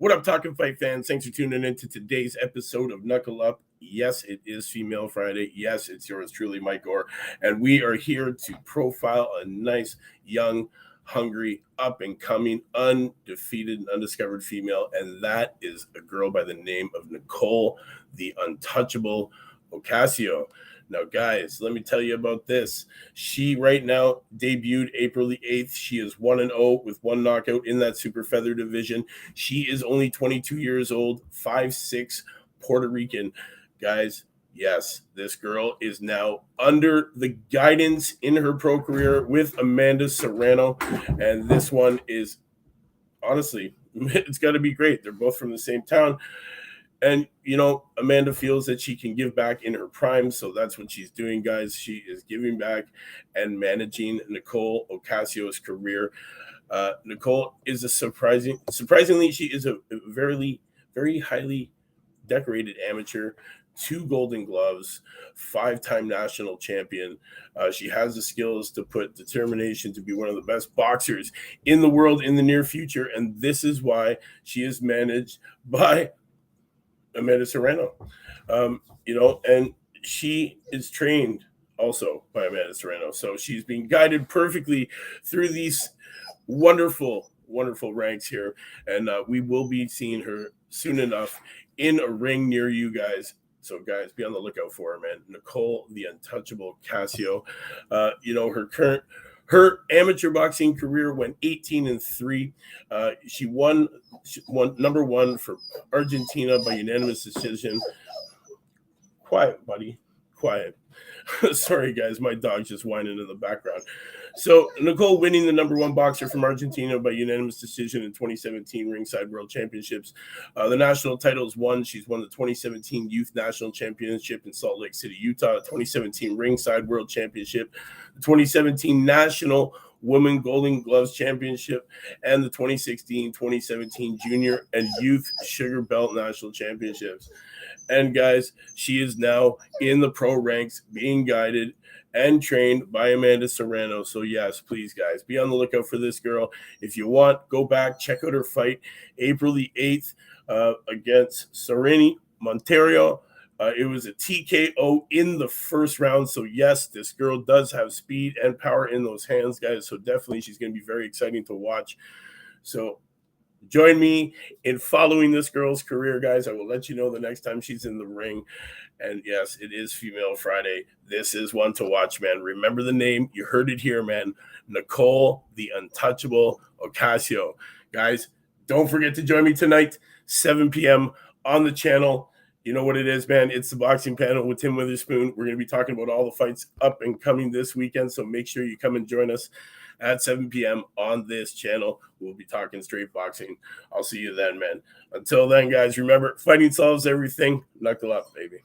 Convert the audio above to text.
What up, Talking Fight fans? Thanks for tuning in to today's episode of Knuckle Up. Yes, it is Female Friday. Yes, it's yours truly, Mike Gore. And we are here to profile a nice, young, hungry, up and coming, undefeated, and undiscovered female. And that is a girl by the name of Nicole, the untouchable Ocasio. Now, guys, let me tell you about this. She right now debuted April the 8th. She is 1 and 0 with one knockout in that super feather division. She is only 22 years old, 5'6 Puerto Rican. Guys, yes, this girl is now under the guidance in her pro career with Amanda Serrano. And this one is honestly, it's got to be great. They're both from the same town. And you know, Amanda feels that she can give back in her prime, so that's what she's doing, guys. She is giving back and managing Nicole Ocasio's career. Uh, Nicole is a surprising, surprisingly, she is a very, very highly decorated amateur. Two Golden Gloves, five-time national champion. Uh, she has the skills to put determination to be one of the best boxers in the world in the near future, and this is why she is managed by Amanda Serrano. Um, you know, and she is trained also by Amanda Serrano. So she's being guided perfectly through these wonderful, wonderful ranks here. And uh, we will be seeing her soon enough in a ring near you guys. So, guys, be on the lookout for her, man. Nicole, the untouchable Ocasio. Uh, you know, her current her amateur boxing career went 18 and 3. Uh, she won, she won number one for Argentina by unanimous decision. Quiet, buddy. Quiet. Sorry, guys. My dog's just whining in the background. So Nicole winning the number one boxer from Argentina by unanimous decision in 2017 Ringside World Championships. Uh, the national titles won. She's won the 2017 Youth National Championship in Salt Lake City, Utah. 2017 Ringside World Championship. The 2017 National Women Golden Gloves Championship and the 2016 2017 Junior and Youth Sugar Belt National Championships. And guys, she is now in the pro ranks being guided and trained by Amanda Serrano. So, yes, please, guys, be on the lookout for this girl. If you want, go back, check out her fight April the 8th uh, against Sereni Monteiro. Uh, it was a TKO in the first round. So, yes, this girl does have speed and power in those hands, guys. So, definitely, she's going to be very exciting to watch. So, join me in following this girl's career, guys. I will let you know the next time she's in the ring. And yes, it is Female Friday. This is one to watch, man. Remember the name. You heard it here, man. Nicole, the untouchable Ocasio. Guys, don't forget to join me tonight, 7 p.m. on the channel. You know what it is, man. It's the boxing panel with Tim Witherspoon. We're going to be talking about all the fights up and coming this weekend. So make sure you come and join us at 7 p.m. on this channel. We'll be talking straight boxing. I'll see you then, man. Until then, guys, remember fighting solves everything. Knuckle up, baby.